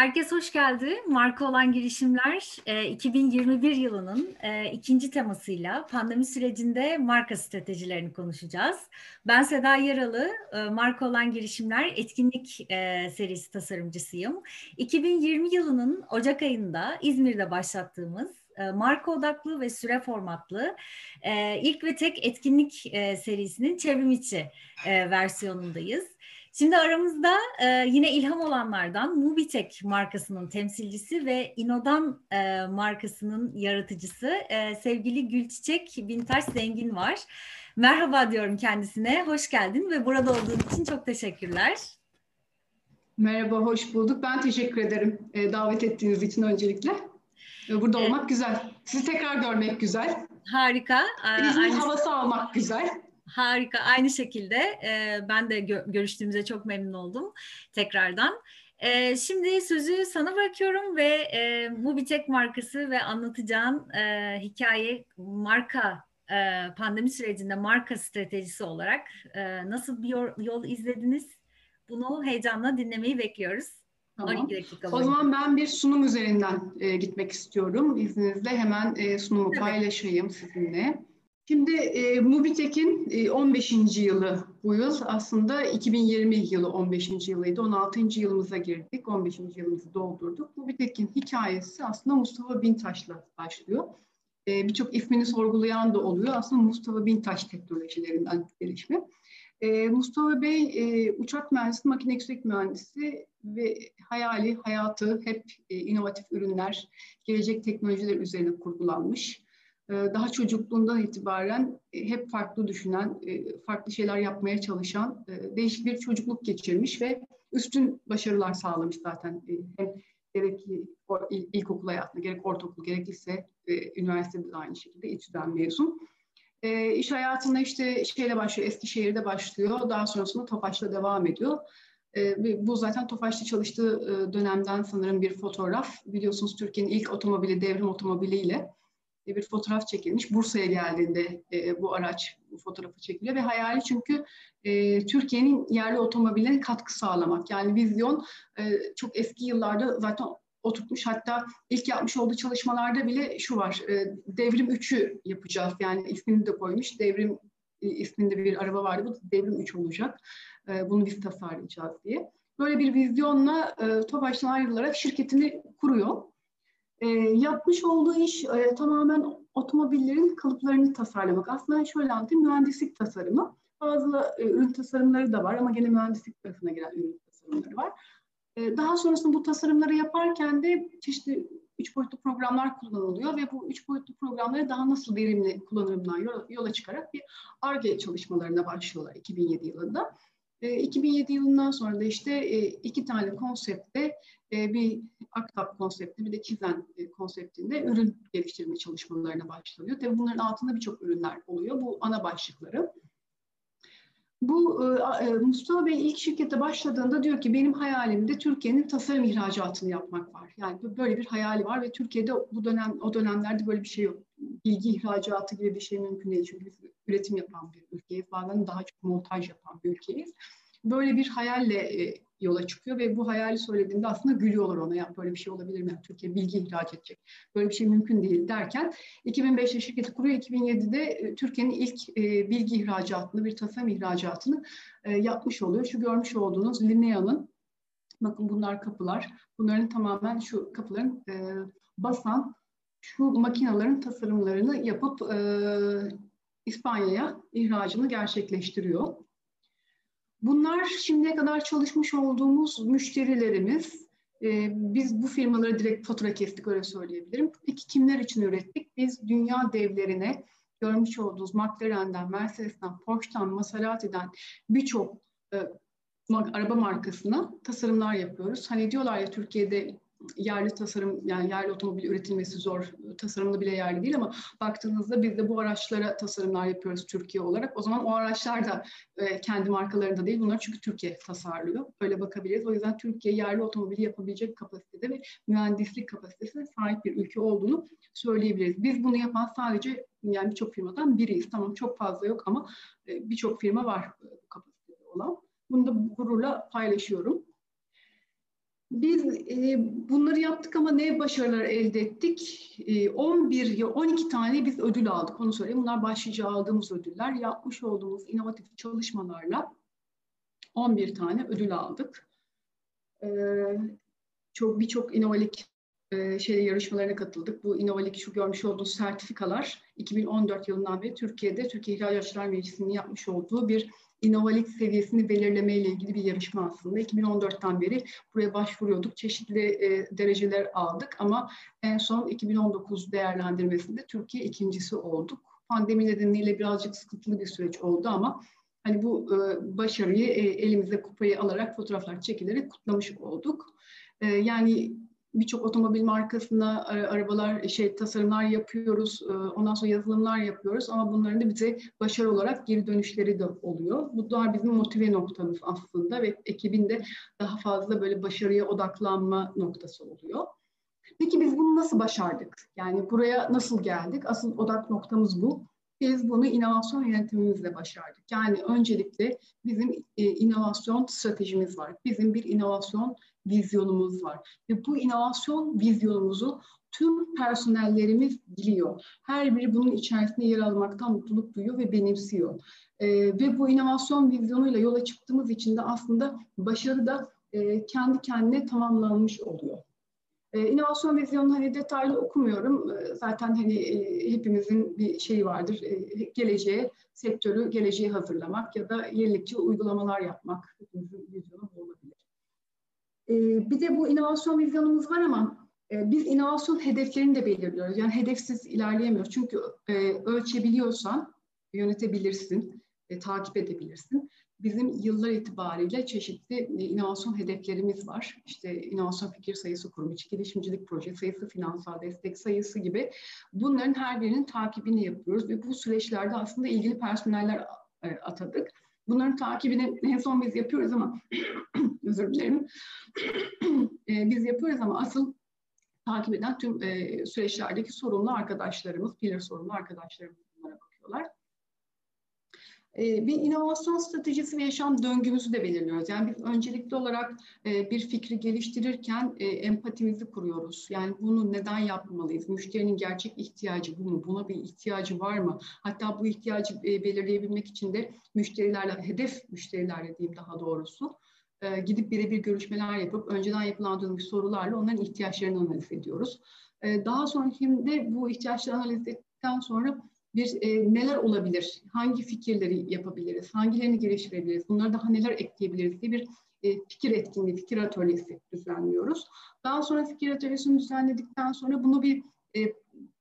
Herkes hoş geldi. Marka olan girişimler 2021 e, yılının e, ikinci temasıyla pandemi sürecinde marka stratejilerini konuşacağız. Ben Seda Yaralı, e, marka olan girişimler etkinlik serisi tasarımcısıyım. 2020 yılının Ocak ayında İzmir'de başlattığımız marka odaklı ve süre formatlı ilk ve tek etkinlik serisinin çevrim içi versiyonundayız. Şimdi aramızda e, yine ilham olanlardan Mubitek markasının temsilcisi ve Inodan e, markasının yaratıcısı e, sevgili Gülçiçek Bintaş Zengin var. Merhaba diyorum kendisine. Hoş geldin ve burada olduğun için çok teşekkürler. Merhaba, hoş bulduk. Ben teşekkür ederim e, davet ettiğiniz için öncelikle. E, burada olmak güzel. Sizi tekrar görmek güzel. Harika. İzmir Aynı... havası almak güzel. Harika. Aynı şekilde e, ben de gö- görüştüğümüze çok memnun oldum tekrardan. E, şimdi sözü sana bırakıyorum ve e, Mubitek markası ve anlatacağın e, hikaye marka e, pandemi sürecinde marka stratejisi olarak e, nasıl bir yol, yol izlediniz? Bunu heyecanla dinlemeyi bekliyoruz. Tamam. 12 dakika o zaman ben bir sunum üzerinden e, gitmek istiyorum. İzninizle hemen e, sunumu evet. paylaşayım sizinle. Şimdi e, Mubitek'in e, 15. yılı bu yıl. Aslında 2020 yılı 15. yılıydı. 16. yılımıza girdik. 15. yılımızı doldurduk. Mubitek'in hikayesi aslında Mustafa Bintaş'la başlıyor. E, Birçok ismini sorgulayan da oluyor. Aslında Mustafa Bintaş teknolojilerinden gelişme. E, Mustafa Bey e, uçak mühendisi, makine yüksek mühendisi ve hayali, hayatı hep e, inovatif ürünler, gelecek teknolojiler üzerine kurgulanmış daha çocukluğundan itibaren e, hep farklı düşünen, e, farklı şeyler yapmaya çalışan e, değişik bir çocukluk geçirmiş ve üstün başarılar sağlamış zaten. Hem gerek ilkokul hayatında, gerek ortaokul, gerek lise, üniversitede de aynı şekilde İTÜ'den mezun. E, iş hayatında işte şeyle başlıyor, Eskişehir'de başlıyor. Daha sonrasında Tofaş'la devam ediyor. E, bu zaten Tofaş'ta çalıştığı dönemden sanırım bir fotoğraf. Biliyorsunuz Türkiye'nin ilk otomobili, devrim otomobiliyle bir fotoğraf çekilmiş. Bursa'ya geldiğinde e, bu araç bu fotoğrafı çekiliyor ve hayali çünkü e, Türkiye'nin yerli otomobillerine katkı sağlamak. Yani vizyon e, çok eski yıllarda zaten oturtmuş. Hatta ilk yapmış olduğu çalışmalarda bile şu var. Devrim 3'ü yapacağız. Yani ismini de koymuş. Devrim isminde bir araba vardı. Bu Devrim 3 olacak. Bunu biz tasarlayacağız diye. Böyle bir vizyonla e, TOBAŞ'tan ayrılarak şirketini kuruyor. E, yapmış olduğu iş e, tamamen otomobillerin kalıplarını tasarlamak. Aslında şöyle anlatayım, mühendislik tasarımı. Bazı e, ürün tasarımları da var ama gene mühendislik tarafına giren ürün tasarımları var. E, daha sonrasında bu tasarımları yaparken de çeşitli üç boyutlu programlar kullanılıyor ve bu üç boyutlu programları daha nasıl verimli kullanırımdan yola, yola çıkarak bir ARGE çalışmalarına başlıyorlar 2007 yılında. 2007 yılından sonra da işte iki tane konseptte bir Aktap konsepti bir de Kizen konseptinde ürün geliştirme çalışmalarına başlanıyor. Tabii bunların altında birçok ürünler oluyor. Bu ana başlıkları. Bu Mustafa Bey ilk şirkete başladığında diyor ki benim hayalimde Türkiye'nin tasarım ihracatını yapmak var. Yani böyle bir hayali var ve Türkiye'de bu dönem o dönemlerde böyle bir şey yok. Bilgi ihracatı gibi bir şey mümkün değil. Çünkü üretim yapan bir ülkeyiz. Bazen daha çok montaj yapan bir ülkeyiz. Böyle bir hayalle e, yola çıkıyor ve bu hayali söylediğinde aslında gülüyorlar ona. Ya böyle bir şey olabilir mi? Türkiye bilgi ihraç edecek. Böyle bir şey mümkün değil derken 2005'te şirketi kuruyor. 2007'de e, Türkiye'nin ilk e, bilgi ihracatını, bir tasarım ihracatını e, yapmış oluyor. Şu görmüş olduğunuz Linea'nın bakın bunlar kapılar. Bunların tamamen şu kapıların e, basan şu makinaların tasarımlarını yapıp e, İspanya'ya ihracını gerçekleştiriyor. Bunlar şimdiye kadar çalışmış olduğumuz müşterilerimiz. Ee, biz bu firmalara direkt fatura kestik öyle söyleyebilirim. Peki kimler için ürettik? Biz dünya devlerine görmüş olduğunuz McLaren'den, Mercedes'ten, Porsche'dan, Maserati'den birçok e, araba markasına tasarımlar yapıyoruz. Hani diyorlar ya Türkiye'de yerli tasarım yani yerli otomobil üretilmesi zor. Tasarımda bile yerli değil ama baktığınızda biz de bu araçlara tasarımlar yapıyoruz Türkiye olarak. O zaman o araçlar da e, kendi markalarında değil. Bunlar çünkü Türkiye tasarlıyor. Öyle bakabiliriz. O yüzden Türkiye yerli otomobili yapabilecek kapasitede ve mühendislik kapasitesine sahip bir ülke olduğunu söyleyebiliriz. Biz bunu yapan sadece yani birçok firmadan biriyiz. Tamam çok fazla yok ama e, birçok firma var bu kapasitede olan. Bunu da gururla paylaşıyorum. Biz e, bunları yaptık ama ne başarılar elde ettik? E, 11 ya 12 tane biz ödül aldık. Onu söyleyeyim. Bunlar başlıca aldığımız ödüller. Yapmış olduğumuz inovatif çalışmalarla 11 tane ödül aldık. E, çok birçok inovatif e, şey yarışmalarına katıldık. Bu inovatif şu görmüş olduğunuz sertifikalar 2014 yılından beri Türkiye'de Türkiye İhracatçılar Meclisi'nin yapmış olduğu bir inovalik seviyesini belirleme ile ilgili bir yarışma aslında. 2014'ten beri buraya başvuruyorduk. Çeşitli e, dereceler aldık ama en son 2019 değerlendirmesinde Türkiye ikincisi olduk. Pandemi nedeniyle birazcık sıkıntılı bir süreç oldu ama hani bu e, başarıyı e, elimize kupayı alarak fotoğraflar çekilerek kutlamış olduk. E, yani birçok otomobil markasına arabalar şey tasarımlar yapıyoruz. E, ondan sonra yazılımlar yapıyoruz ama bunların da bize başarı olarak geri dönüşleri de oluyor. Bu da bizim motive noktamız aslında ve ekibin de daha fazla böyle başarıya odaklanma noktası oluyor. Peki biz bunu nasıl başardık? Yani buraya nasıl geldik? Asıl odak noktamız bu. Biz bunu inovasyon yönetimimizle başardık. Yani öncelikle bizim e, inovasyon stratejimiz var. Bizim bir inovasyon vizyonumuz var. Ve bu inovasyon vizyonumuzu tüm personellerimiz biliyor. Her biri bunun içerisinde yer almaktan mutluluk duyuyor ve benimsiyor. E, ve bu inovasyon vizyonuyla yola çıktığımız için de aslında başarı da e, kendi kendine tamamlanmış oluyor. E, inovasyon vizyonunu hani detaylı okumuyorum. E, zaten hani e, hepimizin bir şeyi vardır. E, geleceğe, sektörü geleceğe hazırlamak ya da yenilikçi uygulamalar yapmak. Vizyonu bir de bu inovasyon vizyonumuz var ama e, biz inovasyon hedeflerini de belirliyoruz. Yani hedefsiz ilerleyemiyoruz. Çünkü e, ölçebiliyorsan yönetebilirsin, e, takip edebilirsin bizim yıllar itibariyle çeşitli inovasyon hedeflerimiz var. İşte inovasyon fikir sayısı, kurum içi girişimcilik proje sayısı, finansal destek sayısı gibi. Bunların her birinin takibini yapıyoruz ve bu süreçlerde aslında ilgili personeller atadık. Bunların takibini en son biz yapıyoruz ama özür dilerim. E, biz yapıyoruz ama asıl takip eden tüm süreçlerdeki sorumlu arkadaşlarımız, pillar sorumlu arkadaşlarımız bunlara bakıyorlar. Ee, bir inovasyon stratejisi ve yaşam döngümüzü de belirliyoruz. Yani biz öncelikli olarak e, bir fikri geliştirirken e, empatimizi kuruyoruz. Yani bunu neden yapmalıyız? Müşterinin gerçek ihtiyacı bu mu? Buna bir ihtiyacı var mı? Hatta bu ihtiyacı e, belirleyebilmek için de müşterilerle, hedef müşterilerle diyeyim daha doğrusu, gidip birebir görüşmeler yapıp önceden yapılandırılmış sorularla onların ihtiyaçlarını analiz ediyoruz. Daha sonrasında bu ihtiyaçları analiz ettikten sonra bir e, neler olabilir, hangi fikirleri yapabiliriz, hangilerini geliştirebiliriz, bunları daha neler ekleyebiliriz diye bir e, fikir etkinliği, fikir atölyesi düzenliyoruz. Daha sonra fikir atölyesini düzenledikten sonra bunu bir e,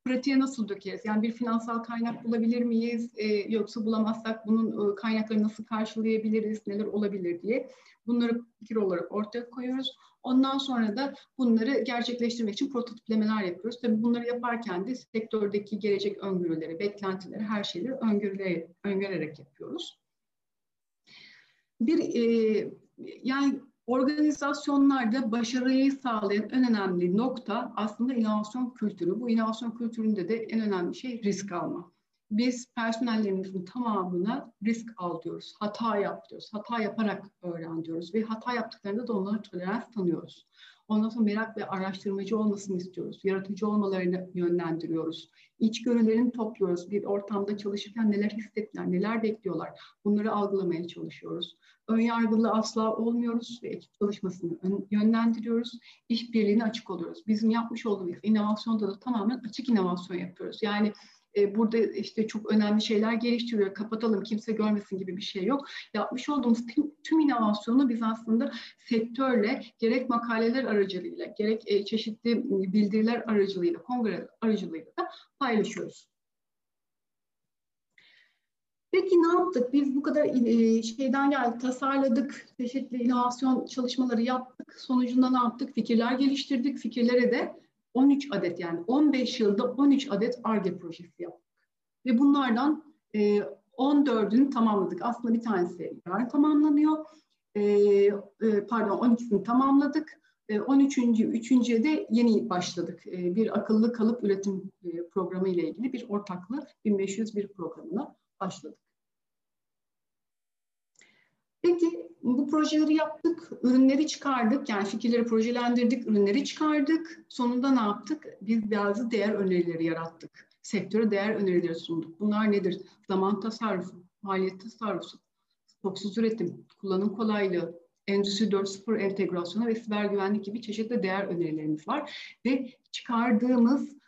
pratiğe nasıl dökeriz? Yani bir finansal kaynak bulabilir miyiz? E, yoksa bulamazsak bunun e, kaynakları nasıl karşılayabiliriz? Neler olabilir diye bunları fikir olarak ortaya koyuyoruz. Ondan sonra da bunları gerçekleştirmek için prototiplemeler yapıyoruz. Tabii bunları yaparken de sektördeki gelecek öngörüleri, beklentileri, her şeyleri öngörülerek, öngörerek yapıyoruz. Bir e, yani organizasyonlarda başarıyı sağlayan en önemli nokta aslında inovasyon kültürü. Bu inovasyon kültüründe de en önemli şey risk alma biz personellerimizin tamamına risk al diyoruz, hata yap diyoruz, hata yaparak öğren diyoruz ve hata yaptıklarında da onlara tolerans tanıyoruz. Ondan sonra merak ve araştırmacı olmasını istiyoruz. Yaratıcı olmalarını yönlendiriyoruz. İçgörülerini topluyoruz. Bir ortamda çalışırken neler hissettiler, neler bekliyorlar. Bunları algılamaya çalışıyoruz. Önyargılı asla olmuyoruz ve ekip çalışmasını yönlendiriyoruz. İşbirliğine açık oluyoruz. Bizim yapmış olduğumuz inovasyonda da tamamen açık inovasyon yapıyoruz. Yani e, burada işte çok önemli şeyler geliştiriyor, kapatalım kimse görmesin gibi bir şey yok. Yapmış olduğumuz tüm, tüm inovasyonu biz aslında sektörle gerek makaleler aracılığıyla, gerek e, çeşitli bildiriler aracılığıyla, kongre aracılığıyla da paylaşıyoruz. Peki ne yaptık? Biz bu kadar e, şeyden geldik, tasarladık, çeşitli inovasyon çalışmaları yaptık. Sonucunda ne yaptık? Fikirler geliştirdik. Fikirlere de 13 adet yani 15 yılda 13 adet ARGE projesi yaptık. Ve bunlardan e, 14'ünü tamamladık. Aslında bir tanesi yarın tamamlanıyor. E, e, pardon 12'sini tamamladık. E, 13. Üçüncüye de yeni başladık. E, bir akıllı kalıp üretim e, programı ile ilgili bir ortaklı 1501 programına başladık. Peki bu projeleri yaptık, ürünleri çıkardık. Yani fikirleri projelendirdik, ürünleri çıkardık. Sonunda ne yaptık? Biz bazı değer önerileri yarattık. Sektöre değer önerileri sunduk. Bunlar nedir? Zaman tasarrufu, maliyet tasarrufu, stoksuz üretim, kullanım kolaylığı, Endüstri 4.0 entegrasyonu ve siber güvenlik gibi çeşitli değer önerilerimiz var. Ve çıkardığımız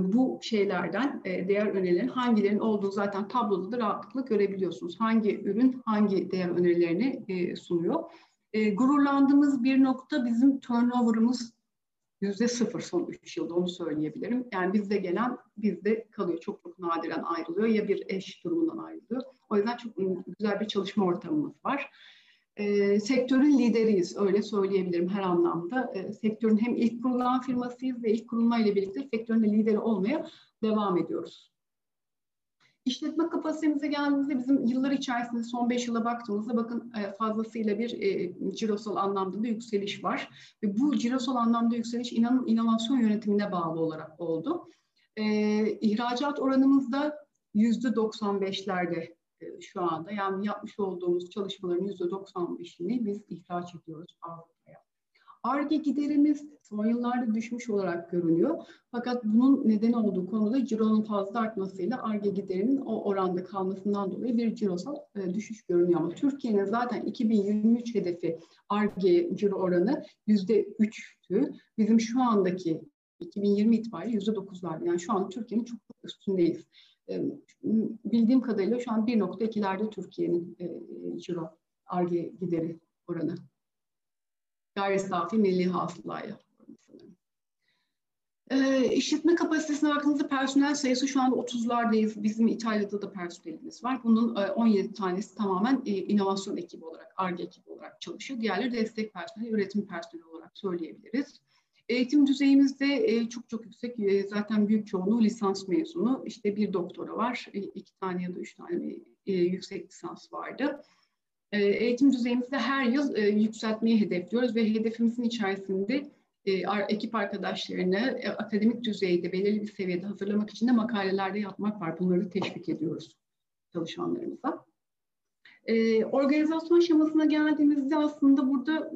bu şeylerden e, değer önerilerin hangilerinin olduğunu zaten tabloda da rahatlıkla görebiliyorsunuz. Hangi ürün hangi değer önerilerini e, sunuyor. E, gururlandığımız bir nokta bizim turnover'ımız yüzde sıfır son üç yılda onu söyleyebilirim. Yani bizde gelen bizde kalıyor. Çok çok nadiren ayrılıyor ya bir eş durumundan ayrılıyor. O yüzden çok güzel bir çalışma ortamımız var e, sektörün lideriyiz öyle söyleyebilirim her anlamda. E, sektörün hem ilk kurulan firmasıyız ve ilk kurulma ile birlikte sektörün de lideri olmaya devam ediyoruz. İşletme kapasitemize geldiğimizde bizim yıllar içerisinde son 5 yıla baktığımızda bakın e, fazlasıyla bir e, cirosal anlamda da yükseliş var. Ve bu cirosal anlamda yükseliş inanın inovasyon yönetimine bağlı olarak oldu. E, ihracat oranımızda %95'lerde e, şu anda. Yani yapmış olduğumuz çalışmaların %95'ini biz ihraç ediyoruz Avrupa'ya. ARGE giderimiz son yıllarda düşmüş olarak görünüyor. Fakat bunun neden olduğu konuda cironun fazla artmasıyla ARGE giderinin o oranda kalmasından dolayı bir cirosal e, düşüş görünüyor. Ama Türkiye'nin zaten 2023 hedefi ARGE ciro oranı %3'tü. Bizim şu andaki 2020 itibariyle %9'larda. Yani şu an Türkiye'nin çok üstündeyiz bildiğim kadarıyla şu an 1.2'lerde Türkiye'nin e, ciro arge gideri oranı. Gayri safi milli hasılaya. E, işletme kapasitesine baktığınızda personel sayısı şu anda 30'lardayız. Bizim İtalya'da da personelimiz var. Bunun e, 17 tanesi tamamen e, inovasyon ekibi olarak, ARGE ekibi olarak çalışıyor. Diğerleri destek personeli, üretim personeli olarak söyleyebiliriz. Eğitim düzeyimizde e, çok çok yüksek. E, zaten büyük çoğunluğu lisans mezunu. İşte bir doktora var, e, iki tane ya da üç tane yüksek lisans vardı. Eğitim düzeyimizde her yıl yükseltmeyi hedefliyoruz ve hedefimizin içerisinde ekip arkadaşlarını akademik düzeyde belirli bir seviyede hazırlamak için de makalelerde yapmak var. Bunları teşvik ediyoruz çalışanlarımıza. organizasyon şemasına geldiğimizde aslında burada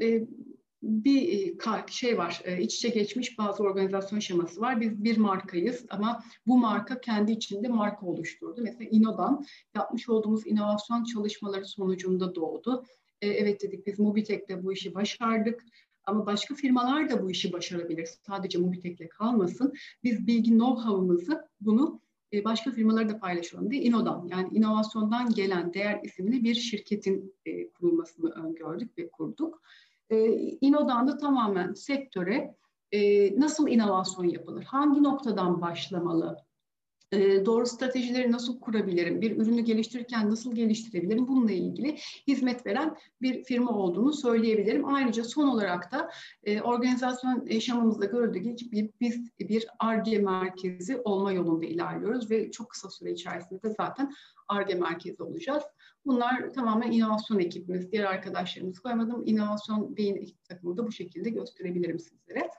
bir e, şey var, e, iç içe geçmiş bazı organizasyon şeması var. Biz bir markayız ama bu marka kendi içinde marka oluşturdu. Mesela İno'dan yapmış olduğumuz inovasyon çalışmaları sonucunda doğdu. E, evet dedik biz Mobitek'te bu işi başardık. Ama başka firmalar da bu işi başarabilir. Sadece Mobitek'le kalmasın. Biz bilgi know-how'ımızı bunu başka firmaları da paylaşalım diye İno'dan yani inovasyondan gelen değer isimli bir şirketin kurulmasını öngördük ve kurduk e, İNO'dan da tamamen sektöre e, nasıl inovasyon yapılır, hangi noktadan başlamalı, e, doğru stratejileri nasıl kurabilirim, bir ürünü geliştirirken nasıl geliştirebilirim bununla ilgili hizmet veren bir firma olduğunu söyleyebilirim. Ayrıca son olarak da e, organizasyon yaşamımızda gördüğü gibi biz bir ARGE merkezi olma yolunda ilerliyoruz ve çok kısa süre içerisinde de zaten ARGE merkezi olacağız. Bunlar tamamen inovasyon ekibimiz, diğer arkadaşlarımız koymadım. İnovasyon beyin takımı da bu şekilde gösterebilirim sizlere.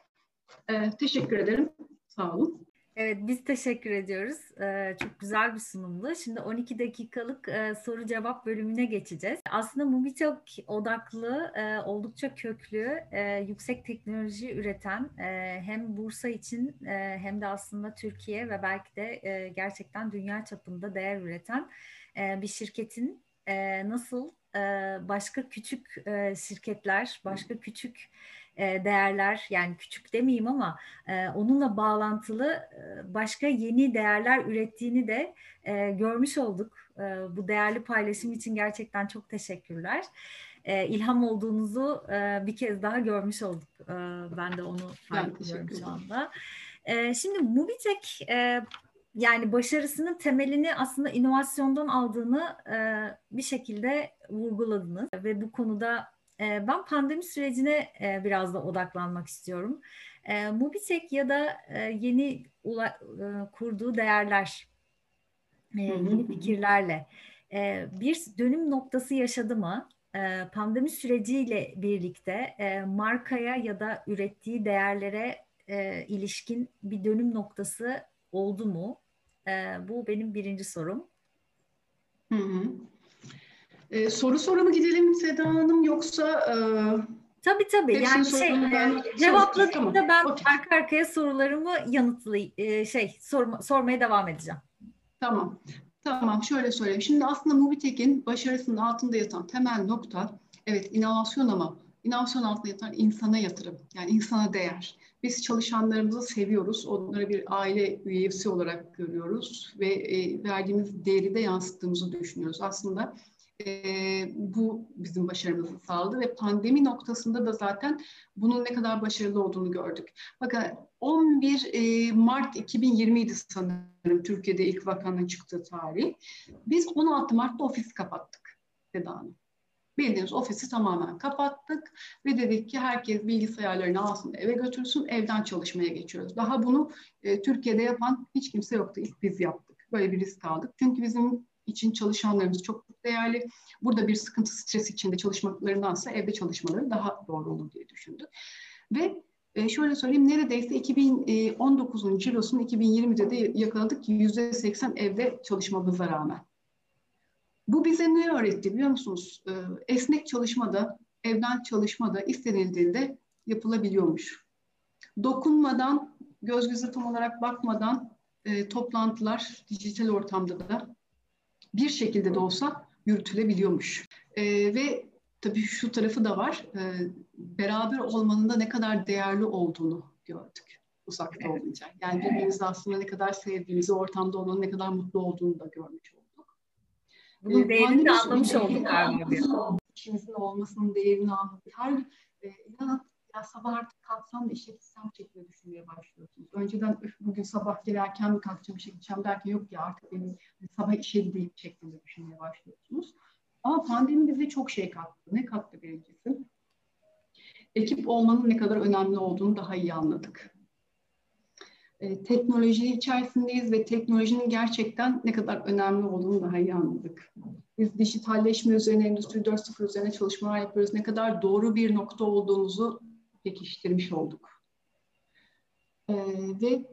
Ee, teşekkür ederim. Sağ olun. Evet biz teşekkür ediyoruz. Ee, çok güzel bir sunumdu. Şimdi 12 dakikalık e, soru cevap bölümüne geçeceğiz. Aslında Mubitok odaklı, e, oldukça köklü, e, yüksek teknoloji üreten hem Bursa için hem de aslında Türkiye ve belki de gerçekten dünya çapında değer üreten bir şirketin nasıl başka küçük şirketler, başka küçük e, değerler yani küçük demeyeyim ama e, onunla bağlantılı e, başka yeni değerler ürettiğini de e, görmüş olduk. E, bu değerli paylaşım için gerçekten çok teşekkürler. E, ilham olduğunuzu e, bir kez daha görmüş olduk. E, ben de onu fark ediyorum şu anda. E, şimdi Mubitek e, yani başarısının temelini aslında inovasyondan aldığını e, bir şekilde vurguladınız ve bu konuda e, ben pandemi sürecine e, biraz da odaklanmak istiyorum. E, Mubitek ya da e, yeni ula, e, kurduğu değerler, e, yeni fikirlerle e, bir dönüm noktası yaşadı mı? E, pandemi süreciyle birlikte e, markaya ya da ürettiği değerlere e, ilişkin bir dönüm noktası oldu mu? E, bu benim birinci sorum. Hı hı. E, soru soru mu gidelim Seda Hanım yoksa... E, tabii tabii. Yani şey, ben cevapladığımda tamam. ben okay. arka arkaya sorularımı yanıtlı e, şey sorma, sormaya devam edeceğim. Tamam. Tamam şöyle söyleyeyim. Şimdi aslında Movitek'in başarısının altında yatan temel nokta evet inovasyon ama inovasyon altında yatan insana yatırım. Yani insana değer. Biz çalışanlarımızı seviyoruz. Onları bir aile üyesi olarak görüyoruz ve e, verdiğimiz değeri de yansıttığımızı düşünüyoruz. Aslında bu bizim başarımızı sağladı ve pandemi noktasında da zaten bunun ne kadar başarılı olduğunu gördük. Bakın 11 e, Mart 2020 idi sanırım Türkiye'de ilk vakanın çıktığı tarih. Biz 16 Mart'ta ofisi kapattık Seda Hanım. Bildiğiniz ofisi tamamen kapattık ve dedik ki herkes bilgisayarlarını alsın eve götürsün evden çalışmaya geçiyoruz. Daha bunu e, Türkiye'de yapan hiç kimse yoktu. İlk biz yaptık. Böyle bir risk aldık. Çünkü bizim için çalışanlarımız çok değerli. Burada bir sıkıntı, stres içinde çalışmalarındansa evde çalışmaları daha doğru olur diye düşündük. Ve e, şöyle söyleyeyim neredeyse 2019'un cirosunu 2020'de de yakaladık %80 evde çalışmamıza rağmen. Bu bize ne öğretti biliyor musunuz? E, esnek çalışmada, evden çalışmada istenildiğinde yapılabiliyormuş. Dokunmadan, göz göze tam olarak bakmadan e, toplantılar dijital ortamda da bir şekilde de olsa yürütülebiliyormuş. E, ve tabii şu tarafı da var. E, beraber olmanın da ne kadar değerli olduğunu gördük uzakta evet. olunca. Yani birbirimizi aslında ne kadar sevdiğimizi, ortamda olmanın ne kadar mutlu olduğunu da görmüş olduk. Bunun ee, değerini de anlamış olduk galiba. İkimizin olmasının değerini anladık. Her e, inanın ya sabah artık kalksam da işe gitsem şeklinde düşünmeye başlıyorsunuz. Önceden bugün sabah gelirken mi kalkacağım işe gideceğim derken yok ya artık benim sabah işe gideyim şeklinde düşünmeye başlıyorsunuz. Ama pandemi bize çok şey kattı. Ne kattı birincisi? Ekip olmanın ne kadar önemli olduğunu daha iyi anladık. E, teknoloji içerisindeyiz ve teknolojinin gerçekten ne kadar önemli olduğunu daha iyi anladık. Biz dijitalleşme üzerine, Endüstri 4.0 üzerine çalışmalar yapıyoruz. Ne kadar doğru bir nokta olduğumuzu pekiştirmiş olduk. E, ve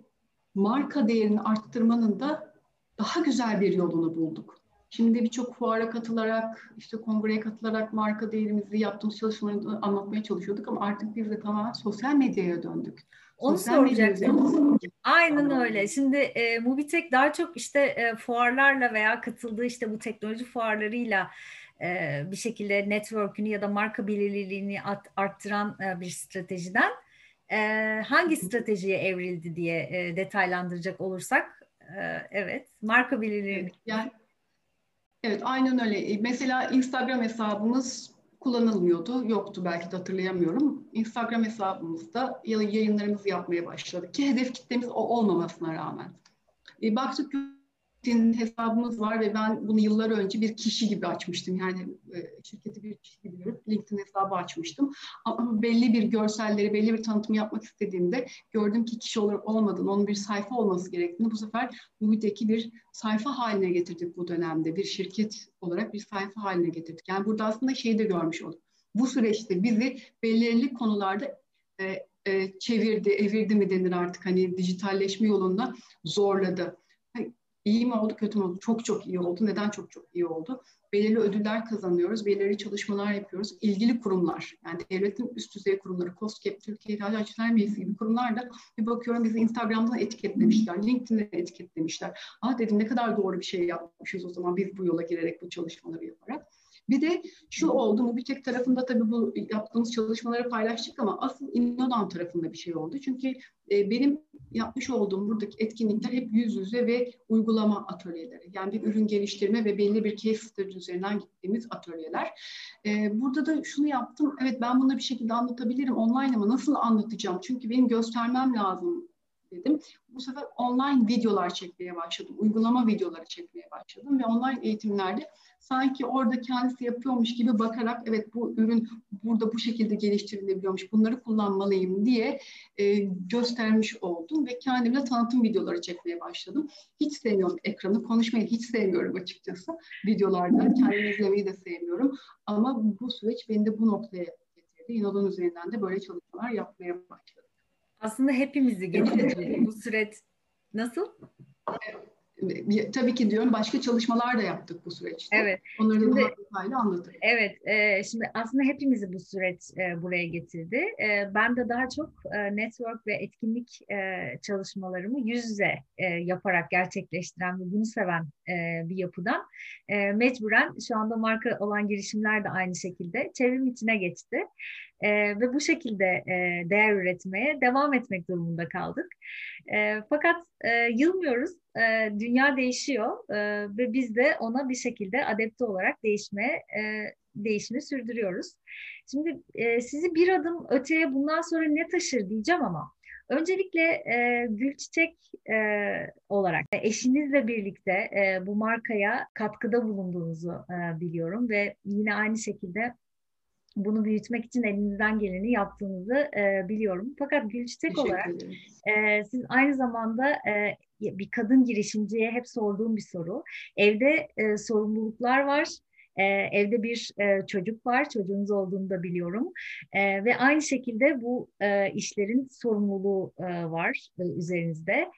marka değerini arttırmanın da daha güzel bir yolunu bulduk. Şimdi birçok fuara katılarak, işte kongreye katılarak marka değerimizi, yaptığımız çalışmaları anlatmaya çalışıyorduk ama artık biz de tamamen sosyal medyaya döndük. Onu soracaktım. Aynen öyle. Şimdi e, Mubitek daha çok işte e, fuarlarla veya katıldığı işte bu teknoloji fuarlarıyla e, bir şekilde network'ünü ya da marka belirliliğini arttıran e, bir stratejiden e, hangi stratejiye evrildi diye detaylandıracak olursak evet marka belirliliği. Evet, yani Evet, aynen öyle. Mesela Instagram hesabımız kullanılmıyordu. Yoktu belki de hatırlayamıyorum. Instagram hesabımızda yayınlarımızı yapmaya başladık ki hedef kitlemiz o olmamasına rağmen. E, baktık LinkedIn hesabımız var ve ben bunu yıllar önce bir kişi gibi açmıştım. Yani e, şirketi bir kişi gibi görüp LinkedIn hesabı açmıştım. Ama belli bir görselleri, belli bir tanıtım yapmak istediğimde gördüm ki kişi olarak olmadığını, onun bir sayfa olması gerektiğini bu sefer Mubi'deki bir sayfa haline getirdik bu dönemde. Bir şirket olarak bir sayfa haline getirdik. Yani burada aslında şeyi de görmüş olduk. Bu süreçte bizi belirli konularda e, e, çevirdi, evirdi mi denir artık hani dijitalleşme yolunda zorladı İyi mi oldu, kötü mü oldu? Çok çok iyi oldu. Neden çok çok iyi oldu? Belirli ödüller kazanıyoruz, belirli çalışmalar yapıyoruz. İlgili kurumlar, yani devletin üst düzey kurumları, COSGAP, Türkiye İhracatçılar Meclisi gibi kurumlar da bir bakıyorum bizi Instagram'dan etiketlemişler, LinkedIn'de etiketlemişler. Ah dedim ne kadar doğru bir şey yapmışız o zaman biz bu yola girerek bu çalışmaları yaparak. Bir de şu oldu mu bir tek tarafında tabii bu yaptığımız çalışmaları paylaştık ama asıl İnnodan tarafında bir şey oldu. Çünkü e, benim yapmış olduğum buradaki etkinlikler hep yüz yüze ve uygulama atölyeleri. Yani bir ürün geliştirme ve belli bir case study üzerinden gittiğimiz atölyeler. E, burada da şunu yaptım. Evet ben bunu bir şekilde anlatabilirim online ama nasıl anlatacağım? Çünkü benim göstermem lazım dedim. Bu sefer online videolar çekmeye başladım. Uygulama videoları çekmeye başladım ve online eğitimlerde sanki orada kendisi yapıyormuş gibi bakarak evet bu ürün burada bu şekilde geliştirilebiliyormuş bunları kullanmalıyım diye e, göstermiş oldum ve kendimle tanıtım videoları çekmeye başladım. Hiç sevmiyorum ekranı konuşmayı hiç sevmiyorum açıkçası videolarda kendimi izlemeyi de sevmiyorum ama bu süreç beni de bu noktaya getirdi. İnodon üzerinden de böyle çalışmalar yapmaya başladım. Aslında hepimizi getirdi bu süreç. Nasıl? tabii ki diyorum başka çalışmalar da yaptık bu süreçte. Evet. Onları şimdi, daha detaylı anlatırım. Evet. E, şimdi aslında hepimizi bu süreç e, buraya getirdi. E, ben de daha çok e, network ve etkinlik e, çalışmalarımı yüz yüze e, yaparak gerçekleştiren ve bunu seven e, bir yapıdan e, mecburen şu anda marka olan girişimler de aynı şekilde çevrim içine geçti. E, ve bu şekilde e, değer üretmeye devam etmek durumunda kaldık. E, fakat e, yılmıyoruz. E, dünya değişiyor e, ve biz de ona bir şekilde adapte olarak değişmeye e, değişimi sürdürüyoruz. Şimdi e, sizi bir adım öteye bundan sonra ne taşır diyeceğim ama öncelikle e, Gülçiçek e, olarak eşinizle birlikte e, bu markaya katkıda bulunduğunuzu e, biliyorum ve yine aynı şekilde bunu büyütmek için elinizden geleni yaptığınızı e, biliyorum. Fakat Gülçiçek olarak e, siz aynı zamanda e, bir kadın girişimciye hep sorduğum bir soru. Evde e, sorumluluklar var. E, evde bir e, çocuk var, çocuğunuz olduğunu da biliyorum. E, ve aynı şekilde bu e, işlerin sorumluluğu e, var e, üzerinizde.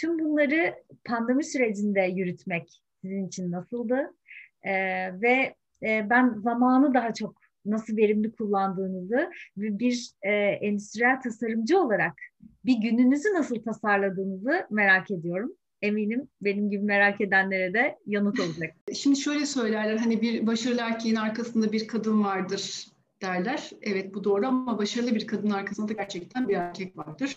Tüm bunları pandemi sürecinde yürütmek sizin için nasıldı? E, ve e, ben zamanı daha çok nasıl verimli kullandığınızı ve bir e, endüstriyel tasarımcı olarak bir gününüzü nasıl tasarladığınızı merak ediyorum. Eminim benim gibi merak edenlere de yanıt olacak. Şimdi şöyle söylerler hani bir başarılı erkeğin arkasında bir kadın vardır derler. Evet bu doğru ama başarılı bir kadının arkasında da gerçekten bir erkek vardır.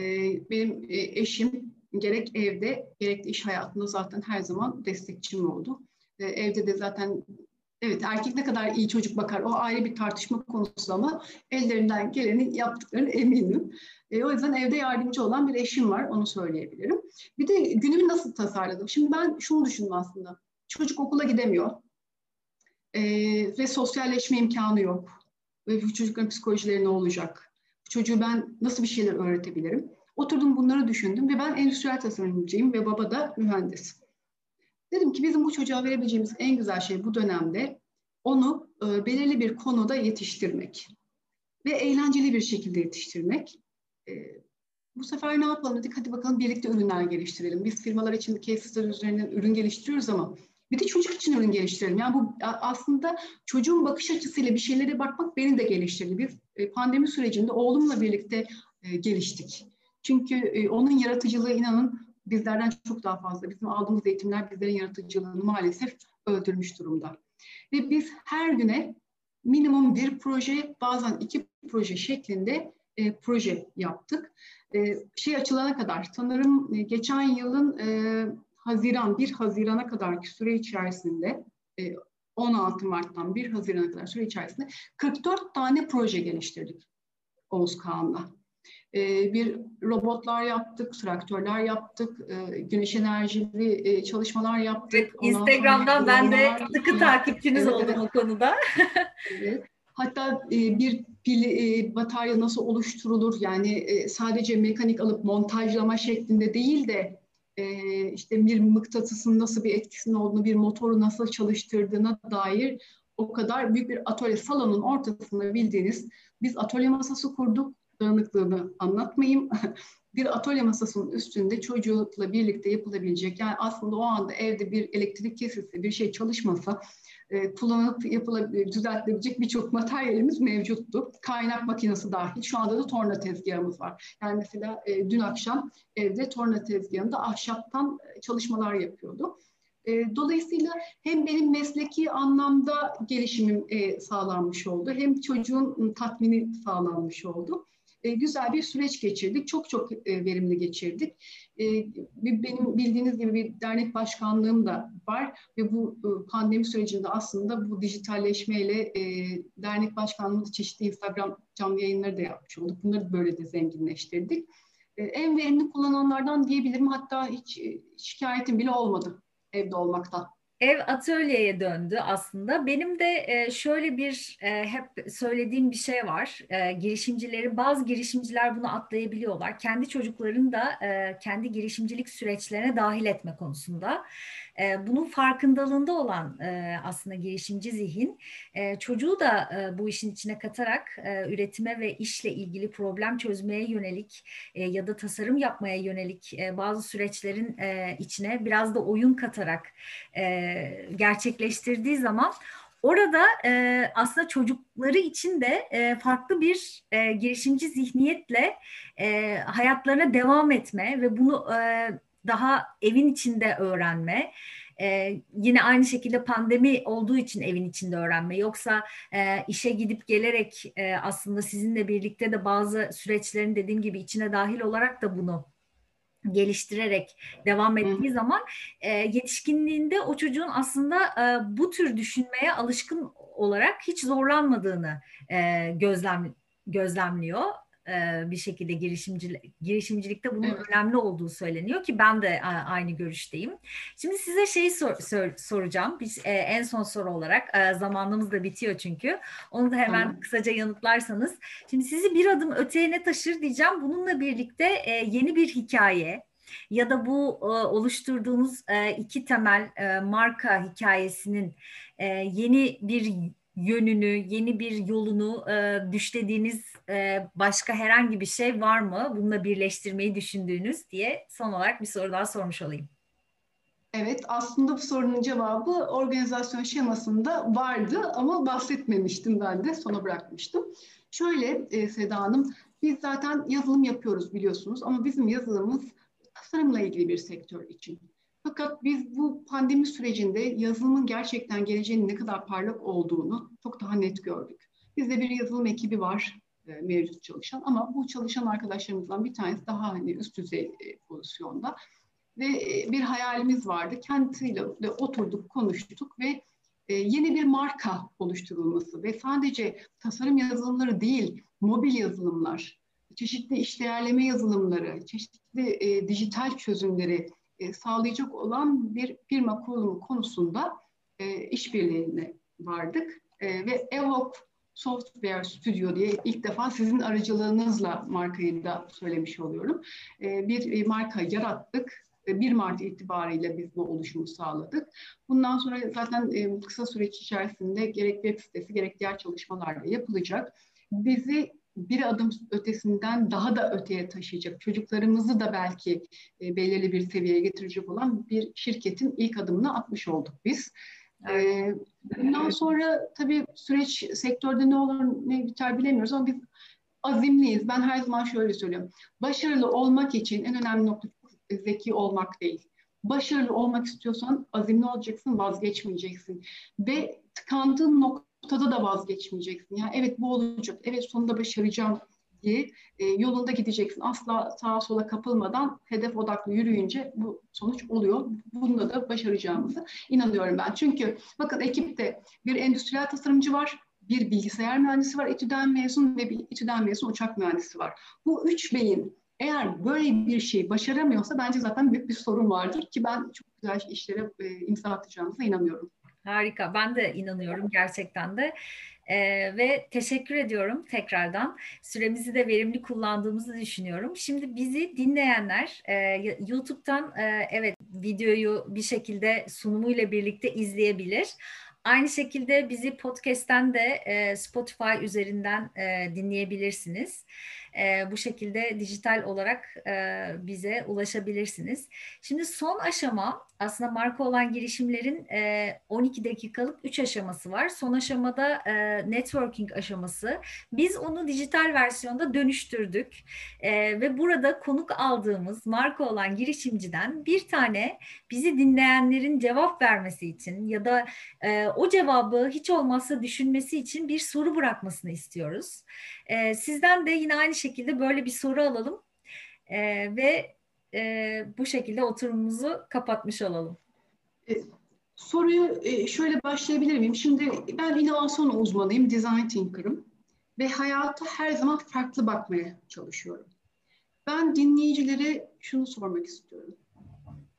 Ee, benim e, eşim gerek evde gerek de iş hayatında zaten her zaman destekçim oldu. Ee, evde de zaten Evet erkek ne kadar iyi çocuk bakar o ayrı bir tartışma konusu ama ellerinden geleni yaptıklarını eminim. E, o yüzden evde yardımcı olan bir eşim var onu söyleyebilirim. Bir de günümü nasıl tasarladım? Şimdi ben şunu düşündüm aslında. Çocuk okula gidemiyor e, ve sosyalleşme imkanı yok. Ve bu çocukların psikolojileri ne olacak? Bu çocuğu ben nasıl bir şeyler öğretebilirim? Oturdum bunları düşündüm ve ben endüstriyel tasarımcıyım ve baba da mühendis. Dedim ki bizim bu çocuğa verebileceğimiz en güzel şey bu dönemde onu e, belirli bir konuda yetiştirmek ve eğlenceli bir şekilde yetiştirmek. E, bu sefer ne yapalım dedik hadi bakalım birlikte ürünler geliştirelim. Biz firmalar için case study üzerinden ürün geliştiriyoruz ama bir de çocuk için ürün geliştirelim. Yani bu aslında çocuğun bakış açısıyla bir şeylere bakmak beni de geliştirdi. Biz e, pandemi sürecinde oğlumla birlikte e, geliştik. Çünkü e, onun yaratıcılığı inanın bizlerden çok daha fazla. Bizim aldığımız eğitimler bizlerin yaratıcılığını maalesef öldürmüş durumda. Ve biz her güne minimum bir proje, bazen iki proje şeklinde e, proje yaptık. E, şey açılana kadar, sanırım e, geçen yılın e, Haziran, 1 Haziran'a kadarki süre içerisinde, e, 16 Mart'tan 1 Haziran'a kadar süre içerisinde 44 tane proje geliştirdik Oğuz Kağan'la. Ee, bir robotlar yaptık, traktörler yaptık, e, güneş enerjili e, çalışmalar yaptık. Evet, Instagram'dan ben de sıkı takipçiniz evet, oldum evet. o konuda. evet. Hatta e, bir pil batarya nasıl oluşturulur yani sadece mekanik alıp montajlama şeklinde değil de işte bir mıknatısın nasıl bir etkisinin olduğunu, bir motoru nasıl çalıştırdığına dair o kadar büyük bir atölye salonun ortasında bildiğiniz biz atölye masası kurduk dağınıklığını anlatmayayım. bir atölye masasının üstünde çocukla birlikte yapılabilecek yani aslında o anda evde bir elektrik kesilse bir şey çalışmasa e, kullanıp yapılabilir, düzeltilebilecek birçok materyalimiz mevcuttu. Kaynak makinesi dahil. Şu anda da torna tezgahımız var. Yani mesela e, dün akşam evde torna tezgahında ahşaptan e, çalışmalar yapıyordu. E, dolayısıyla hem benim mesleki anlamda gelişimim e, sağlanmış oldu, hem çocuğun tatmini sağlanmış oldu. E, güzel bir süreç geçirdik. Çok çok e, verimli geçirdik. E, benim bildiğiniz gibi bir dernek başkanlığım da var ve bu pandemi sürecinde aslında bu dijitalleşmeyle dernek başkanlığımız çeşitli Instagram canlı yayınları da yapmış olduk. Bunları böyle de zenginleştirdik. En verimli kullananlardan diyebilirim. Hatta hiç şikayetim bile olmadı evde olmaktan ev atölyeye döndü aslında. Benim de e, şöyle bir e, hep söylediğim bir şey var. E, girişimcileri bazı girişimciler bunu atlayabiliyorlar. Kendi çocuklarını da kendi girişimcilik süreçlerine dahil etme konusunda. E, bunun farkındalığında olan aslında girişimci zihin çocuğu da bu işin içine katarak üretime ve işle ilgili problem çözmeye yönelik ya da tasarım yapmaya yönelik bazı süreçlerin içine biraz da oyun katarak gerçekleştirdiği zaman Orada aslında çocukları için de farklı bir girişimci zihniyetle e, hayatlarına devam etme ve bunu daha evin içinde öğrenme. Ee, yine aynı şekilde pandemi olduğu için evin içinde öğrenme. Yoksa e, işe gidip gelerek e, aslında sizinle birlikte de bazı süreçlerin dediğim gibi içine dahil olarak da bunu geliştirerek devam ettiği Hı. zaman e, yetişkinliğinde o çocuğun aslında e, bu tür düşünmeye alışkın olarak hiç zorlanmadığını e, gözlem gözlemliyor e, bir şekilde girişimcilik, girişimcilikte bunun evet. önemli olduğu söyleniyor ki ben de aynı görüşteyim. Şimdi size şeyi sor, sor, soracağım. Biz e, en son soru olarak e, zamanımız da bitiyor çünkü. Onu da hemen tamam. kısaca yanıtlarsanız. Şimdi sizi bir adım öteye ne taşır diyeceğim. Bununla birlikte yeni bir hikaye ya da bu oluşturduğunuz iki temel marka hikayesinin yeni bir yönünü, yeni bir yolunu e, düşlediğiniz e, başka herhangi bir şey var mı? Bununla birleştirmeyi düşündüğünüz diye son olarak bir soru daha sormuş olayım. Evet, aslında bu sorunun cevabı organizasyon şemasında vardı ama bahsetmemiştim ben de, sona bırakmıştım. Şöyle e, Seda Hanım, biz zaten yazılım yapıyoruz biliyorsunuz ama bizim yazılımımız tasarımla ilgili bir sektör için. Fakat biz bu pandemi sürecinde yazılımın gerçekten geleceğinin ne kadar parlak olduğunu çok daha net gördük. Bizde bir yazılım ekibi var e, mevcut çalışan ama bu çalışan arkadaşlarımızdan bir tanesi daha hani üst düzey e, pozisyonda ve e, bir hayalimiz vardı. Kendisiyle de oturduk, konuştuk ve e, yeni bir marka oluşturulması ve sadece tasarım yazılımları değil, mobil yazılımlar, çeşitli işleyerleme yazılımları, çeşitli e, dijital çözümleri e, sağlayacak olan bir firma kurulumu konusunda e, işbirliğine vardık. E, ve Evop Software Studio diye ilk defa sizin aracılığınızla markayı da söylemiş oluyorum. E, bir marka yarattık. 1 e, Mart itibariyle biz bu oluşumu sağladık. Bundan sonra zaten e, kısa süreç içerisinde gerek web sitesi gerek diğer çalışmalar da yapılacak. Bizi bir adım ötesinden daha da öteye taşıyacak, çocuklarımızı da belki e, belirli bir seviyeye getirecek olan bir şirketin ilk adımını atmış olduk biz. Evet. Bundan sonra tabii süreç sektörde ne olur ne biter bilemiyoruz ama biz azimliyiz. Ben her zaman şöyle söylüyorum. Başarılı olmak için en önemli nokta zeki olmak değil. Başarılı olmak istiyorsan azimli olacaksın, vazgeçmeyeceksin. Ve tıkandığın nokta noktada da vazgeçmeyeceksin. Yani evet bu olacak, evet sonunda başaracağım diye e, yolunda gideceksin. Asla sağa sola kapılmadan hedef odaklı yürüyünce bu sonuç oluyor. Bunda da başaracağımızı inanıyorum ben. Çünkü bakın ekipte bir endüstriyel tasarımcı var, bir bilgisayar mühendisi var, İTÜ'den mezun ve bir İTÜ'den mezun uçak mühendisi var. Bu üç beyin eğer böyle bir şey başaramıyorsa bence zaten büyük bir sorun vardır ki ben çok güzel işlere e, imza atacağımıza inanıyorum. Harika. Ben de inanıyorum gerçekten de. Ee, ve teşekkür ediyorum tekrardan. Süremizi de verimli kullandığımızı düşünüyorum. Şimdi bizi dinleyenler e, YouTube'dan e, evet videoyu bir şekilde sunumuyla birlikte izleyebilir. Aynı şekilde bizi podcast'ten de e, Spotify üzerinden e, dinleyebilirsiniz e, bu şekilde dijital olarak e, bize ulaşabilirsiniz. Şimdi son aşama aslında marka olan girişimlerin e, 12 dakikalık 3 aşaması var. Son aşamada e, networking aşaması. Biz onu dijital versiyonda dönüştürdük e, ve burada konuk aldığımız marka olan girişimciden bir tane bizi dinleyenlerin cevap vermesi için ya da e, o cevabı hiç olmazsa düşünmesi için bir soru bırakmasını istiyoruz. E, sizden de yine aynı şekilde böyle bir soru alalım e, ve e, bu şekilde oturumumuzu kapatmış olalım. E, soruyu e, şöyle başlayabilir miyim? Şimdi ben inovasyon uzmanıyım, design thinker'ım ve hayata her zaman farklı bakmaya çalışıyorum. Ben dinleyicilere şunu sormak istiyorum.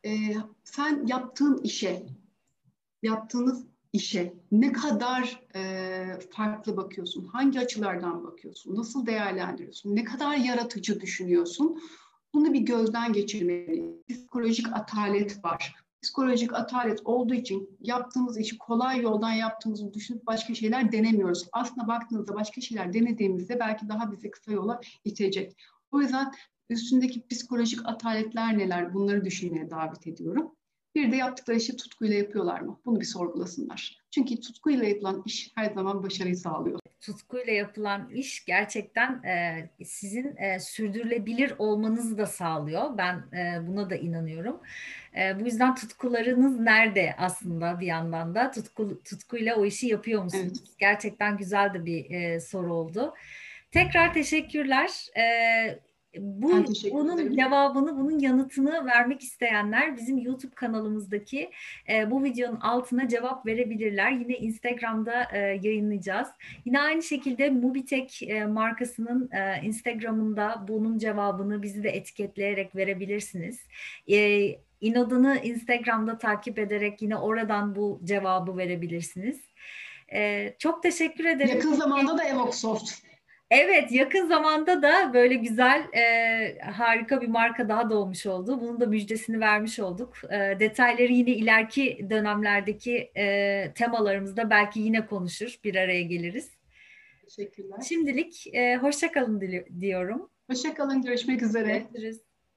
E, sen yaptığın işe, yaptığınız işe ne kadar e, farklı bakıyorsun, hangi açılardan bakıyorsun, nasıl değerlendiriyorsun, ne kadar yaratıcı düşünüyorsun, bunu bir gözden geçirmeli. Psikolojik atalet var. psikolojik atalet olduğu için yaptığımız işi kolay yoldan yaptığımızı düşünüp başka şeyler denemiyoruz. Aslında baktığınızda başka şeyler denediğimizde belki daha bizi kısa yola itecek. O yüzden üstündeki psikolojik ataletler neler bunları düşünmeye davet ediyorum. Bir de yaptıkları işi tutkuyla yapıyorlar mı? Bunu bir sorgulasınlar. Çünkü tutkuyla yapılan iş her zaman başarıyı sağlıyor. Tutkuyla yapılan iş gerçekten e, sizin e, sürdürülebilir olmanızı da sağlıyor. Ben e, buna da inanıyorum. E, bu yüzden tutkularınız nerede aslında bir yandan da tutku, tutkuyla o işi yapıyor musunuz? Evet. Gerçekten güzel de bir e, soru oldu. Tekrar teşekkürler. E, bu bunun cevabını, bunun yanıtını vermek isteyenler bizim YouTube kanalımızdaki e, bu videonun altına cevap verebilirler. Yine Instagram'da e, yayınlayacağız. Yine aynı şekilde Mubitek e, markasının e, Instagram'ında bunun cevabını bizi de etiketleyerek verebilirsiniz. E, İnodunu Instagram'da takip ederek yine oradan bu cevabı verebilirsiniz. E, çok teşekkür ederim. Yakın zamanda da Evoxsoft Evet yakın zamanda da böyle güzel e, harika bir marka daha doğmuş oldu. Bunun da müjdesini vermiş olduk. E, detayları yine ileriki dönemlerdeki e, temalarımızda belki yine konuşur bir araya geliriz. Teşekkürler. Şimdilik e, hoşça kalın diyorum. Hoşça kalın görüşmek üzere. Görüşürüz.